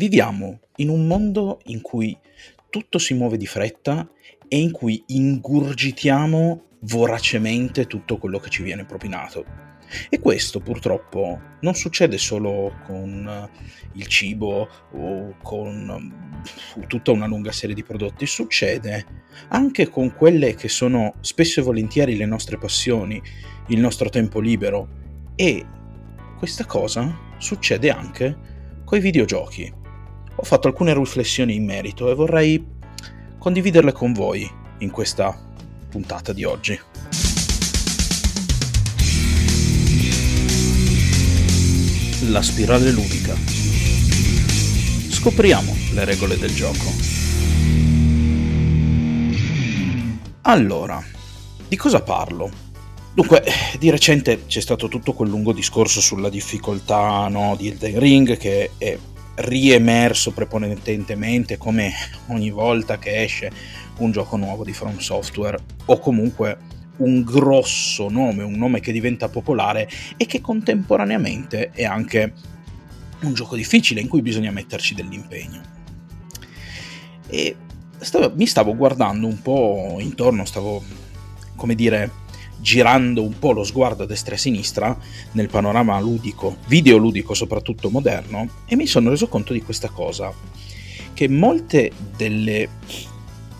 Viviamo in un mondo in cui tutto si muove di fretta e in cui ingurgitiamo voracemente tutto quello che ci viene propinato. E questo purtroppo non succede solo con il cibo o con tutta una lunga serie di prodotti, succede anche con quelle che sono spesso e volentieri le nostre passioni, il nostro tempo libero. E questa cosa succede anche con i videogiochi ho fatto alcune riflessioni in merito e vorrei condividerle con voi in questa puntata di oggi. La spirale ludica. Scopriamo le regole del gioco. Allora, di cosa parlo? Dunque, di recente c'è stato tutto quel lungo discorso sulla difficoltà no, di Elden Ring che è riemerso prepotentemente come ogni volta che esce un gioco nuovo di From Software o comunque un grosso nome, un nome che diventa popolare e che contemporaneamente è anche un gioco difficile in cui bisogna metterci dell'impegno. E stavo, mi stavo guardando un po' intorno, stavo, come dire, girando un po' lo sguardo a destra e a sinistra nel panorama ludico, videoludico soprattutto moderno, e mi sono reso conto di questa cosa, che molte delle...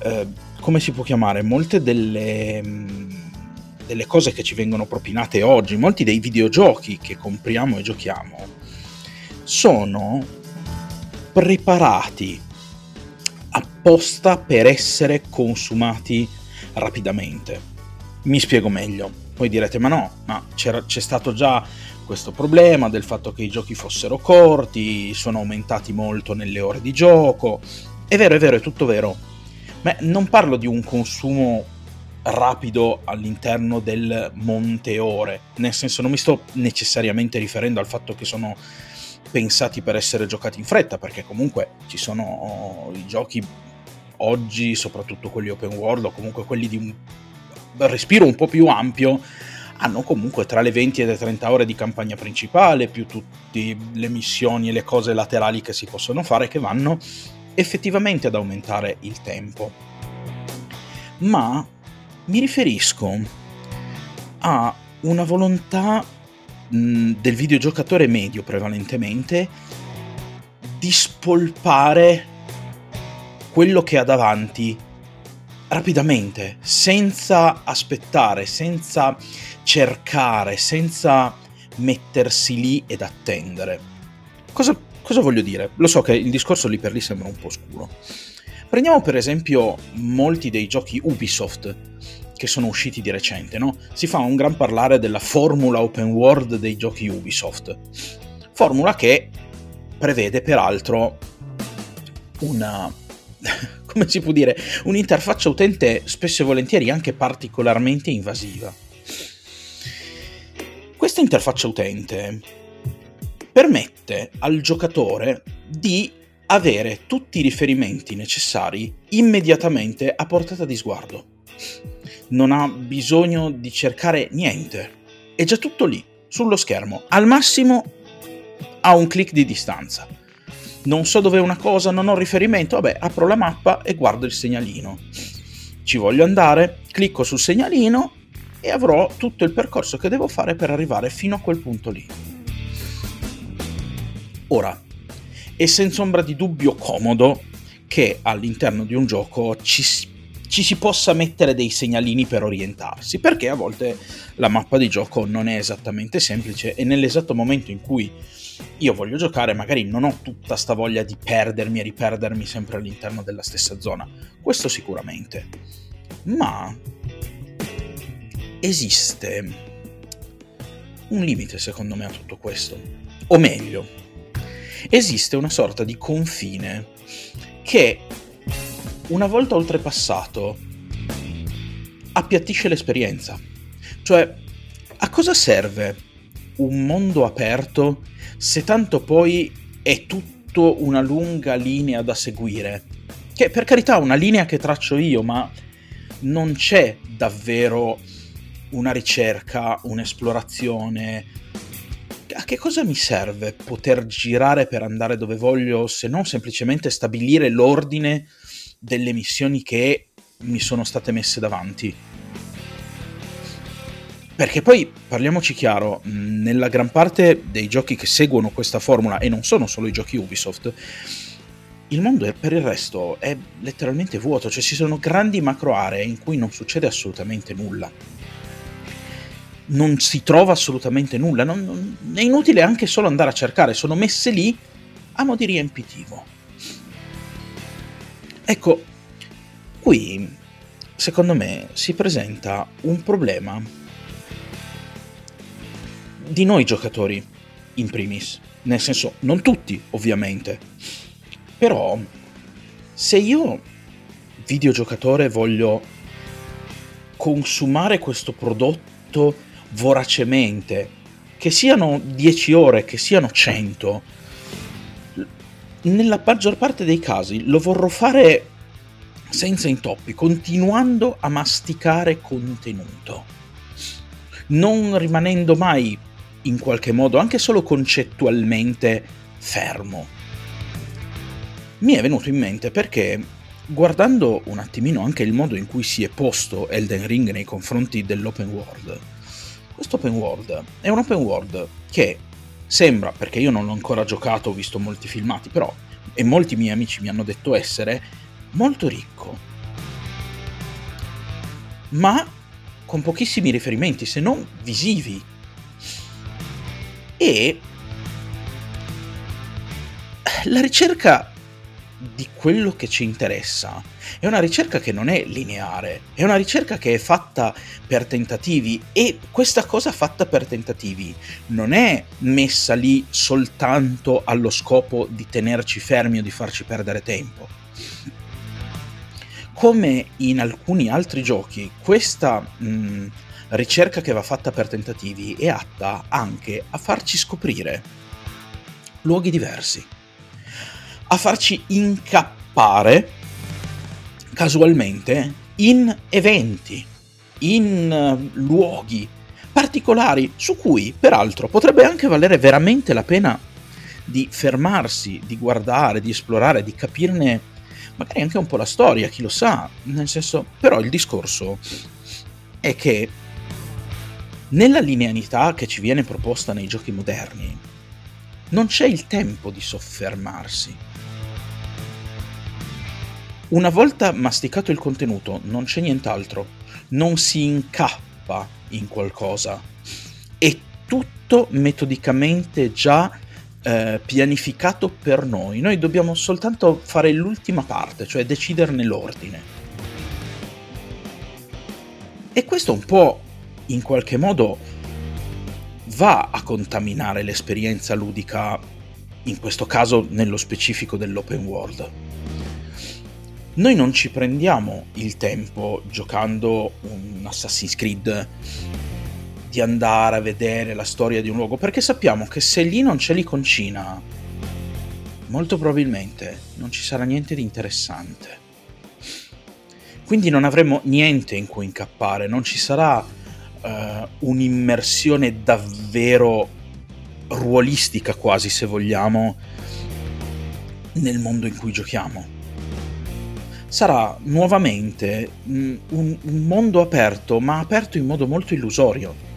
Eh, come si può chiamare? Molte delle... Mm, delle cose che ci vengono propinate oggi, molti dei videogiochi che compriamo e giochiamo, sono preparati apposta per essere consumati rapidamente. Mi spiego meglio. Poi direte, ma no, ma c'è stato già questo problema del fatto che i giochi fossero corti, sono aumentati molto nelle ore di gioco. È vero, è vero, è tutto vero. Ma non parlo di un consumo rapido all'interno del monte ore, nel senso non mi sto necessariamente riferendo al fatto che sono pensati per essere giocati in fretta, perché comunque ci sono i giochi oggi, soprattutto quelli open world o comunque quelli di un respiro un po' più ampio, hanno comunque tra le 20 e le 30 ore di campagna principale, più tutte le missioni e le cose laterali che si possono fare che vanno effettivamente ad aumentare il tempo. Ma mi riferisco a una volontà del videogiocatore medio prevalentemente di spolpare quello che ha davanti rapidamente, senza aspettare, senza cercare, senza mettersi lì ed attendere. Cosa, cosa voglio dire? Lo so che il discorso lì per lì sembra un po' scuro. Prendiamo per esempio molti dei giochi Ubisoft che sono usciti di recente, no? Si fa un gran parlare della formula open world dei giochi Ubisoft. Formula che prevede peraltro una come si può dire, un'interfaccia utente spesso e volentieri anche particolarmente invasiva. Questa interfaccia utente permette al giocatore di avere tutti i riferimenti necessari immediatamente a portata di sguardo. Non ha bisogno di cercare niente, è già tutto lì, sullo schermo, al massimo a un clic di distanza non so dove è una cosa, non ho riferimento, vabbè, apro la mappa e guardo il segnalino. Ci voglio andare, clicco sul segnalino e avrò tutto il percorso che devo fare per arrivare fino a quel punto lì. Ora, è senza ombra di dubbio comodo che all'interno di un gioco ci, ci si possa mettere dei segnalini per orientarsi, perché a volte la mappa di gioco non è esattamente semplice e nell'esatto momento in cui io voglio giocare, magari non ho tutta sta voglia di perdermi e riperdermi sempre all'interno della stessa zona. Questo sicuramente. Ma esiste un limite secondo me a tutto questo. O meglio, esiste una sorta di confine che una volta oltrepassato appiattisce l'esperienza. Cioè, a cosa serve un mondo aperto se tanto poi è tutto una lunga linea da seguire. Che per carità è una linea che traccio io, ma non c'è davvero una ricerca, un'esplorazione, a che cosa mi serve poter girare per andare dove voglio se non semplicemente stabilire l'ordine delle missioni che mi sono state messe davanti? Perché poi parliamoci chiaro, nella gran parte dei giochi che seguono questa formula, e non sono solo i giochi Ubisoft, il mondo è, per il resto è letteralmente vuoto, cioè ci sono grandi macro aree in cui non succede assolutamente nulla. Non si trova assolutamente nulla, non, non, è inutile anche solo andare a cercare, sono messe lì a mo' di riempitivo. Ecco, qui secondo me si presenta un problema di noi giocatori, in primis. Nel senso, non tutti, ovviamente. Però, se io, videogiocatore, voglio consumare questo prodotto voracemente, che siano 10 ore, che siano 100, nella maggior parte dei casi lo vorrò fare senza intoppi, continuando a masticare contenuto, non rimanendo mai in qualche modo, anche solo concettualmente, fermo. Mi è venuto in mente perché guardando un attimino anche il modo in cui si è posto Elden Ring nei confronti dell'open world, questo open world è un open world che sembra, perché io non l'ho ancora giocato, ho visto molti filmati, però, e molti miei amici mi hanno detto essere, molto ricco. Ma con pochissimi riferimenti, se non visivi e la ricerca di quello che ci interessa è una ricerca che non è lineare, è una ricerca che è fatta per tentativi e questa cosa fatta per tentativi non è messa lì soltanto allo scopo di tenerci fermi o di farci perdere tempo. Come in alcuni altri giochi, questa mh, ricerca che va fatta per tentativi è atta anche a farci scoprire luoghi diversi, a farci incappare casualmente in eventi, in uh, luoghi particolari su cui peraltro potrebbe anche valere veramente la pena di fermarsi, di guardare, di esplorare, di capirne magari anche un po' la storia, chi lo sa, nel senso, però il discorso è che nella linearità che ci viene proposta nei giochi moderni, non c'è il tempo di soffermarsi. Una volta masticato il contenuto, non c'è nient'altro, non si incappa in qualcosa. È tutto metodicamente già eh, pianificato per noi. Noi dobbiamo soltanto fare l'ultima parte, cioè deciderne l'ordine. E questo un po' in qualche modo va a contaminare l'esperienza ludica, in questo caso nello specifico dell'open world. Noi non ci prendiamo il tempo giocando un Assassin's Creed di andare a vedere la storia di un luogo, perché sappiamo che se lì non c'è l'iconcina, molto probabilmente non ci sarà niente di interessante. Quindi non avremo niente in cui incappare, non ci sarà uh, un'immersione davvero ruolistica quasi se vogliamo nel mondo in cui giochiamo. Sarà nuovamente un, un mondo aperto, ma aperto in modo molto illusorio.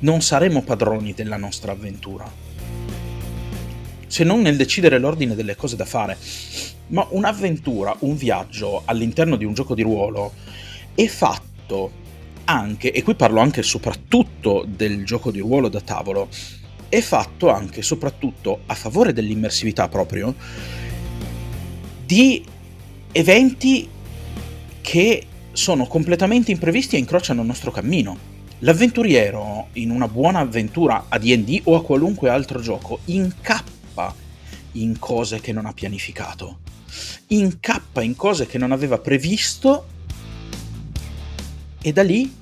Non saremo padroni della nostra avventura, se non nel decidere l'ordine delle cose da fare. Ma un'avventura, un viaggio all'interno di un gioco di ruolo è fatto anche, e qui parlo anche e soprattutto del gioco di ruolo da tavolo, è fatto anche e soprattutto a favore dell'immersività proprio di eventi che sono completamente imprevisti e incrociano il nostro cammino. L'avventuriero in una buona avventura a DD o a qualunque altro gioco incappa in cose che non ha pianificato, incappa in cose che non aveva previsto e da lì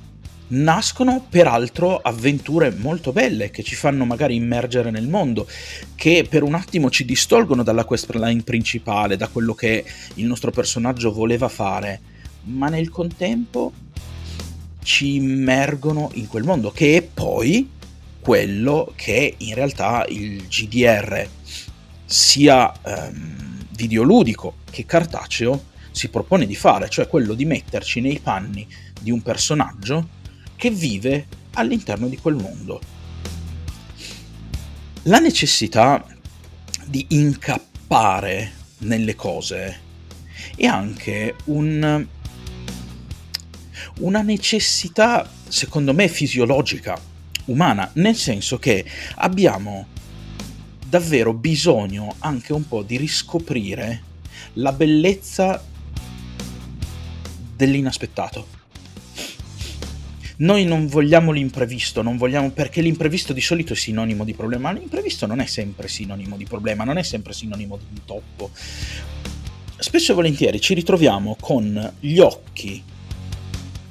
nascono peraltro avventure molto belle che ci fanno magari immergere nel mondo, che per un attimo ci distolgono dalla questline principale, da quello che il nostro personaggio voleva fare, ma nel contempo ci immergono in quel mondo che è poi quello che in realtà il GDR sia ehm, videoludico che cartaceo si propone di fare, cioè quello di metterci nei panni di un personaggio che vive all'interno di quel mondo. La necessità di incappare nelle cose è anche un, una necessità, secondo me, fisiologica, umana, nel senso che abbiamo davvero bisogno anche un po' di riscoprire la bellezza dell'inaspettato. Noi non vogliamo l'imprevisto, non vogliamo perché l'imprevisto di solito è sinonimo di problema, ma l'imprevisto non è sempre sinonimo di problema, non è sempre sinonimo di intoppo. Spesso e volentieri ci ritroviamo con gli occhi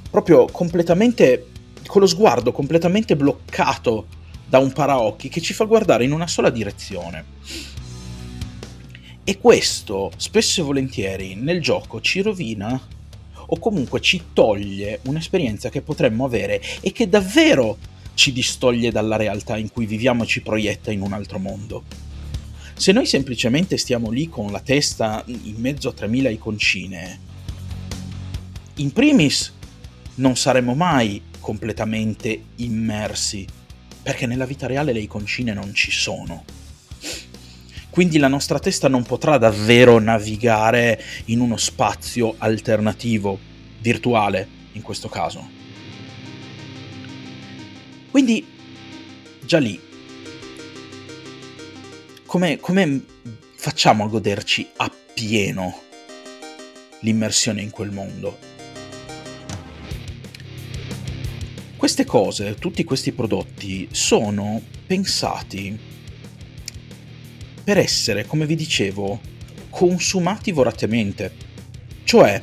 proprio completamente con lo sguardo completamente bloccato da un paraocchi che ci fa guardare in una sola direzione. E questo spesso e volentieri nel gioco ci rovina o comunque ci toglie un'esperienza che potremmo avere e che davvero ci distoglie dalla realtà in cui viviamo e ci proietta in un altro mondo. Se noi semplicemente stiamo lì con la testa in mezzo a 3000 iconcine, in primis non saremo mai completamente immersi, perché nella vita reale le iconcine non ci sono. Quindi la nostra testa non potrà davvero navigare in uno spazio alternativo, virtuale in questo caso. Quindi già lì, come, come facciamo a goderci appieno l'immersione in quel mondo? Queste cose, tutti questi prodotti sono pensati per essere, come vi dicevo, consumati voratamente, cioè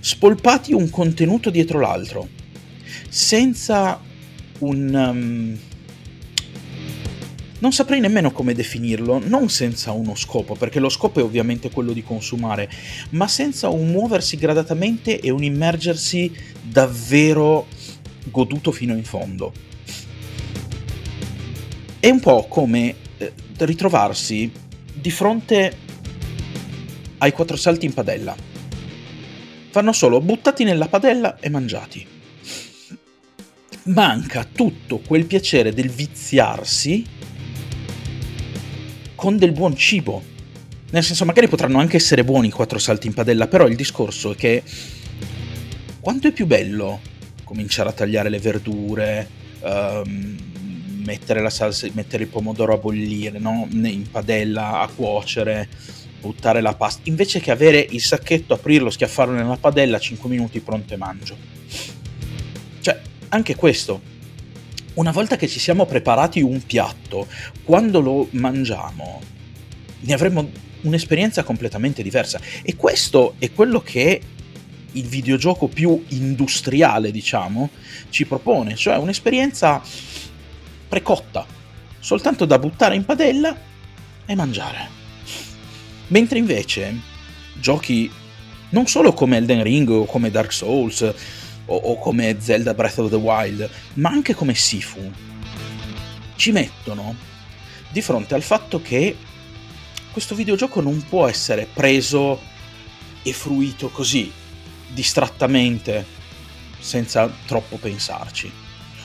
spolpati un contenuto dietro l'altro, senza un... Um, non saprei nemmeno come definirlo, non senza uno scopo, perché lo scopo è ovviamente quello di consumare, ma senza un muoversi gradatamente e un immergersi davvero goduto fino in fondo. È un po' come ritrovarsi di fronte ai quattro salti in padella. Fanno solo buttati nella padella e mangiati. Manca tutto quel piacere del viziarsi con del buon cibo. Nel senso, magari potranno anche essere buoni i quattro salti in padella, però il discorso è che quanto è più bello cominciare a tagliare le verdure, um, mettere la salsa, mettere il pomodoro a bollire, no? in padella a cuocere, buttare la pasta, invece che avere il sacchetto, aprirlo, schiaffarlo nella padella, 5 minuti pronto e mangio. Cioè, anche questo, una volta che ci siamo preparati un piatto, quando lo mangiamo, ne avremo un'esperienza completamente diversa. E questo è quello che il videogioco più industriale, diciamo, ci propone, cioè un'esperienza precotta, soltanto da buttare in padella e mangiare. Mentre invece giochi non solo come Elden Ring o come Dark Souls o, o come Zelda Breath of the Wild, ma anche come Sifu, ci mettono di fronte al fatto che questo videogioco non può essere preso e fruito così, distrattamente, senza troppo pensarci.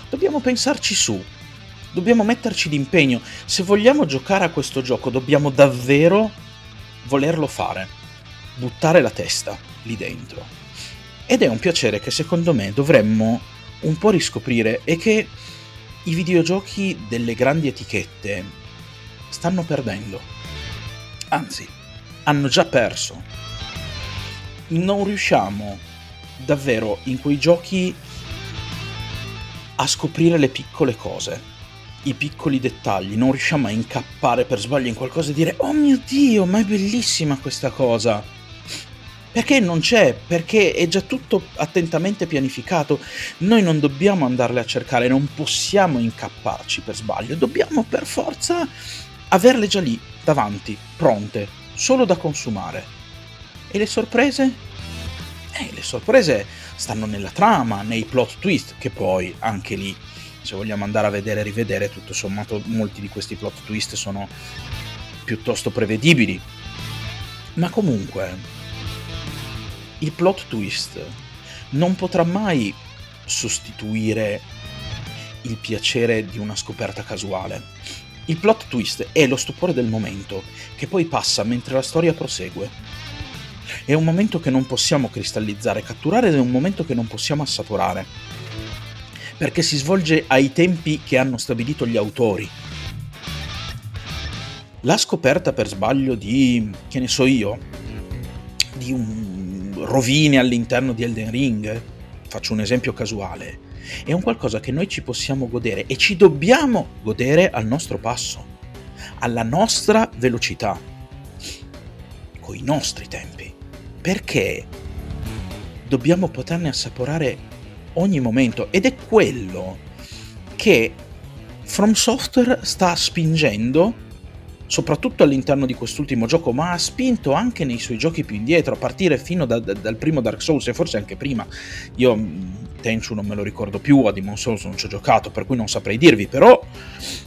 Dobbiamo pensarci su, dobbiamo metterci d'impegno. Se vogliamo giocare a questo gioco dobbiamo davvero volerlo fare, buttare la testa lì dentro. Ed è un piacere che secondo me dovremmo un po' riscoprire e che i videogiochi delle grandi etichette stanno perdendo. Anzi, hanno già perso. Non riusciamo davvero in quei giochi a scoprire le piccole cose i piccoli dettagli, non riusciamo a incappare per sbaglio in qualcosa e dire oh mio dio, ma è bellissima questa cosa. Perché non c'è? Perché è già tutto attentamente pianificato. Noi non dobbiamo andarle a cercare, non possiamo incapparci per sbaglio, dobbiamo per forza averle già lì, davanti, pronte, solo da consumare. E le sorprese? Eh, le sorprese stanno nella trama, nei plot twist, che poi anche lì se vogliamo andare a vedere e rivedere, tutto sommato molti di questi plot twist sono piuttosto prevedibili. Ma comunque, il plot twist non potrà mai sostituire il piacere di una scoperta casuale. Il plot twist è lo stupore del momento, che poi passa mentre la storia prosegue. È un momento che non possiamo cristallizzare, catturare ed è un momento che non possiamo assaporare. Perché si svolge ai tempi che hanno stabilito gli autori. La scoperta per sbaglio di, che ne so io, di un rovine all'interno di Elden Ring, faccio un esempio casuale, è un qualcosa che noi ci possiamo godere e ci dobbiamo godere al nostro passo, alla nostra velocità, con i nostri tempi, perché? Dobbiamo poterne assaporare ogni momento ed è quello che From Software sta spingendo soprattutto all'interno di quest'ultimo gioco, ma ha spinto anche nei suoi giochi più indietro, a partire fino da, da, dal primo Dark Souls e forse anche prima. Io Tenchu non me lo ricordo più, a Demon Souls non ci ho giocato, per cui non saprei dirvi, però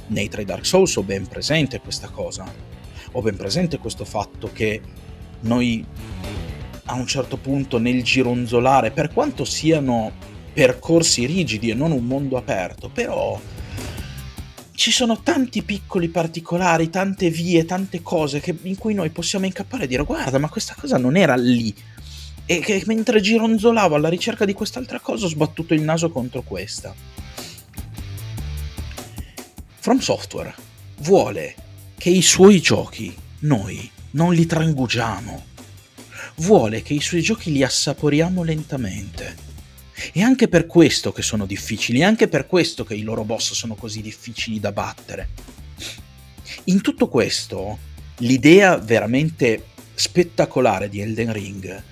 nei tre Dark Souls ho ben presente questa cosa. Ho ben presente questo fatto che noi a un certo punto nel gironzolare, per quanto siano percorsi rigidi e non un mondo aperto, però ci sono tanti piccoli particolari, tante vie, tante cose che, in cui noi possiamo incappare e dire guarda ma questa cosa non era lì e che mentre gironzolavo alla ricerca di quest'altra cosa ho sbattuto il naso contro questa. From Software vuole che i suoi giochi noi non li trangugiamo. Vuole che i suoi giochi li assaporiamo lentamente. E anche per questo che sono difficili, anche per questo che i loro boss sono così difficili da battere. In tutto questo, l'idea veramente spettacolare di Elden Ring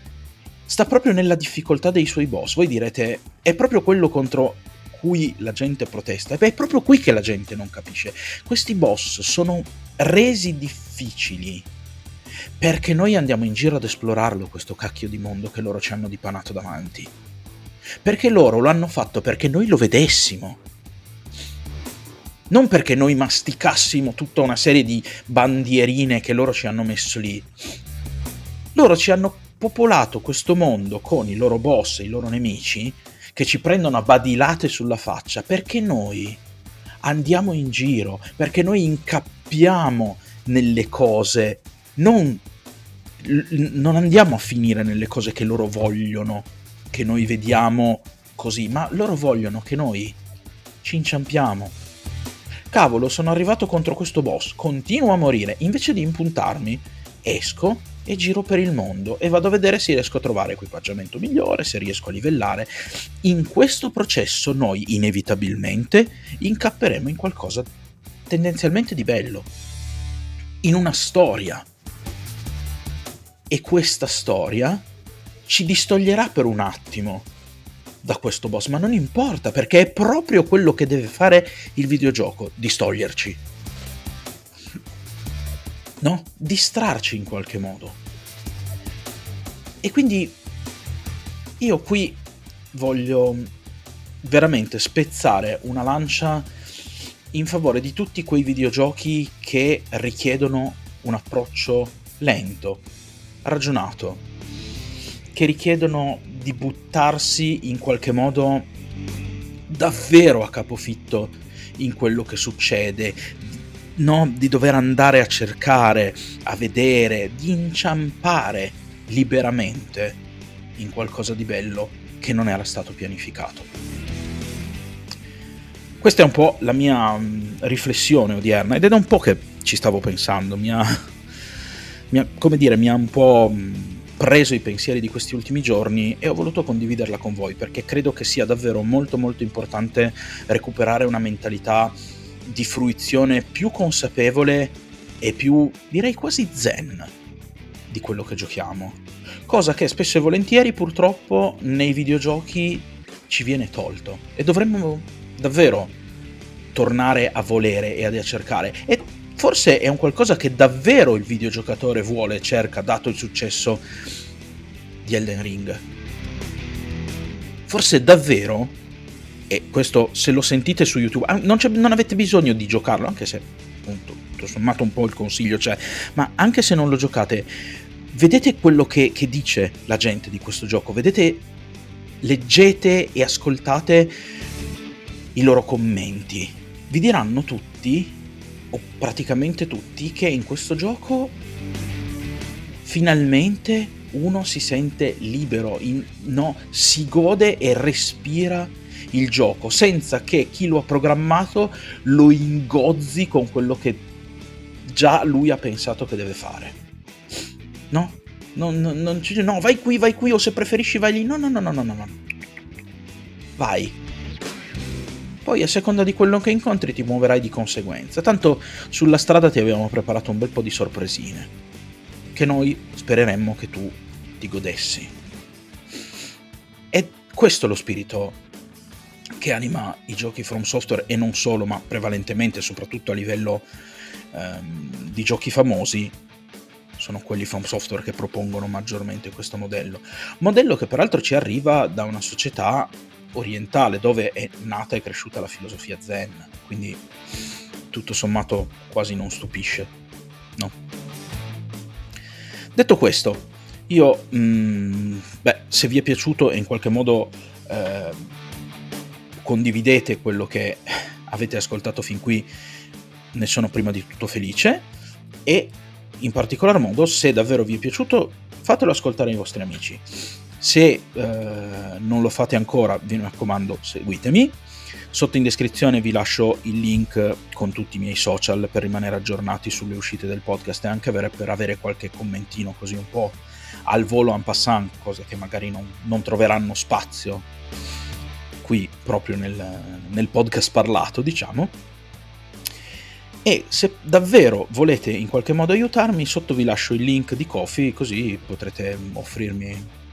sta proprio nella difficoltà dei suoi boss. Voi direte, è proprio quello contro cui la gente protesta. E beh, è proprio qui che la gente non capisce. Questi boss sono resi difficili perché noi andiamo in giro ad esplorarlo questo cacchio di mondo che loro ci hanno dipanato davanti. Perché loro lo hanno fatto perché noi lo vedessimo. Non perché noi masticassimo tutta una serie di bandierine che loro ci hanno messo lì. Loro ci hanno popolato questo mondo con i loro boss, i loro nemici, che ci prendono a badilate sulla faccia, perché noi andiamo in giro, perché noi incappiamo nelle cose, non, non andiamo a finire nelle cose che loro vogliono, che noi vediamo così, ma loro vogliono che noi ci inciampiamo. Cavolo, sono arrivato contro questo boss, continuo a morire, invece di impuntarmi, esco e giro per il mondo e vado a vedere se riesco a trovare equipaggiamento migliore, se riesco a livellare. In questo processo noi inevitabilmente incapperemo in qualcosa tendenzialmente di bello, in una storia. E questa storia ci distoglierà per un attimo da questo boss, ma non importa perché è proprio quello che deve fare il videogioco, distoglierci no? distrarci in qualche modo. E quindi io qui voglio veramente spezzare una lancia in favore di tutti quei videogiochi che richiedono un approccio lento, ragionato, che richiedono di buttarsi in qualche modo davvero a capofitto in quello che succede, no? di dover andare a cercare, a vedere, di inciampare liberamente in qualcosa di bello che non era stato pianificato. Questa è un po' la mia mm, riflessione odierna ed è da un po' che ci stavo pensando, mi ha, mi ha, come dire, mi ha un po' mm, preso i pensieri di questi ultimi giorni e ho voluto condividerla con voi perché credo che sia davvero molto molto importante recuperare una mentalità di fruizione più consapevole e più, direi quasi zen di quello che giochiamo. Cosa che spesso e volentieri purtroppo nei videogiochi ci viene tolto e dovremmo davvero tornare a volere e a cercare. E forse è un qualcosa che davvero il videogiocatore vuole e cerca, dato il successo di Elden Ring. Forse davvero e questo se lo sentite su YouTube, non, non avete bisogno di giocarlo, anche se appunto tutto sommato un po' il consiglio c'è, ma anche se non lo giocate, vedete quello che, che dice la gente di questo gioco, vedete, leggete e ascoltate i loro commenti. Vi diranno tutti, o praticamente tutti, che in questo gioco finalmente uno si sente libero, in, no, si gode e respira il gioco senza che chi lo ha programmato lo ingozzi con quello che già lui ha pensato che deve fare. No? Non, non, non, no, vai qui, vai qui, o se preferisci vai lì. No, no, no, no, no, no. Vai. Poi a seconda di quello che incontri ti muoverai di conseguenza. Tanto sulla strada ti abbiamo preparato un bel po' di sorpresine. Che noi spereremmo che tu ti godessi. E questo è lo spirito che anima i giochi From Software e non solo, ma prevalentemente, soprattutto a livello ehm, di giochi famosi, sono quelli From Software che propongono maggiormente questo modello. Modello che peraltro ci arriva da una società orientale dove è nata e cresciuta la filosofia zen, quindi tutto sommato quasi non stupisce, no? Detto questo, io, mh, mm, beh, se vi è piaciuto e in qualche modo eh, condividete quello che avete ascoltato fin qui, ne sono prima di tutto felice e in particolar modo se davvero vi è piaciuto fatelo ascoltare ai vostri amici. Se eh, non lo fate ancora, vi raccomando, seguitemi. Sotto in descrizione vi lascio il link con tutti i miei social per rimanere aggiornati sulle uscite del podcast e anche per avere qualche commentino così un po' al volo en passant, cose che magari non, non troveranno spazio qui proprio nel, nel podcast parlato, diciamo. E se davvero volete in qualche modo aiutarmi, sotto vi lascio il link di Kofi, così potrete offrirmi,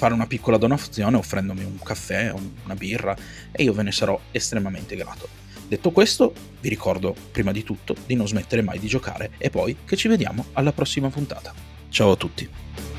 fare una piccola donazione offrendomi un caffè o una birra e io ve ne sarò estremamente grato. Detto questo, vi ricordo prima di tutto di non smettere mai di giocare e poi che ci vediamo alla prossima puntata. Ciao a tutti!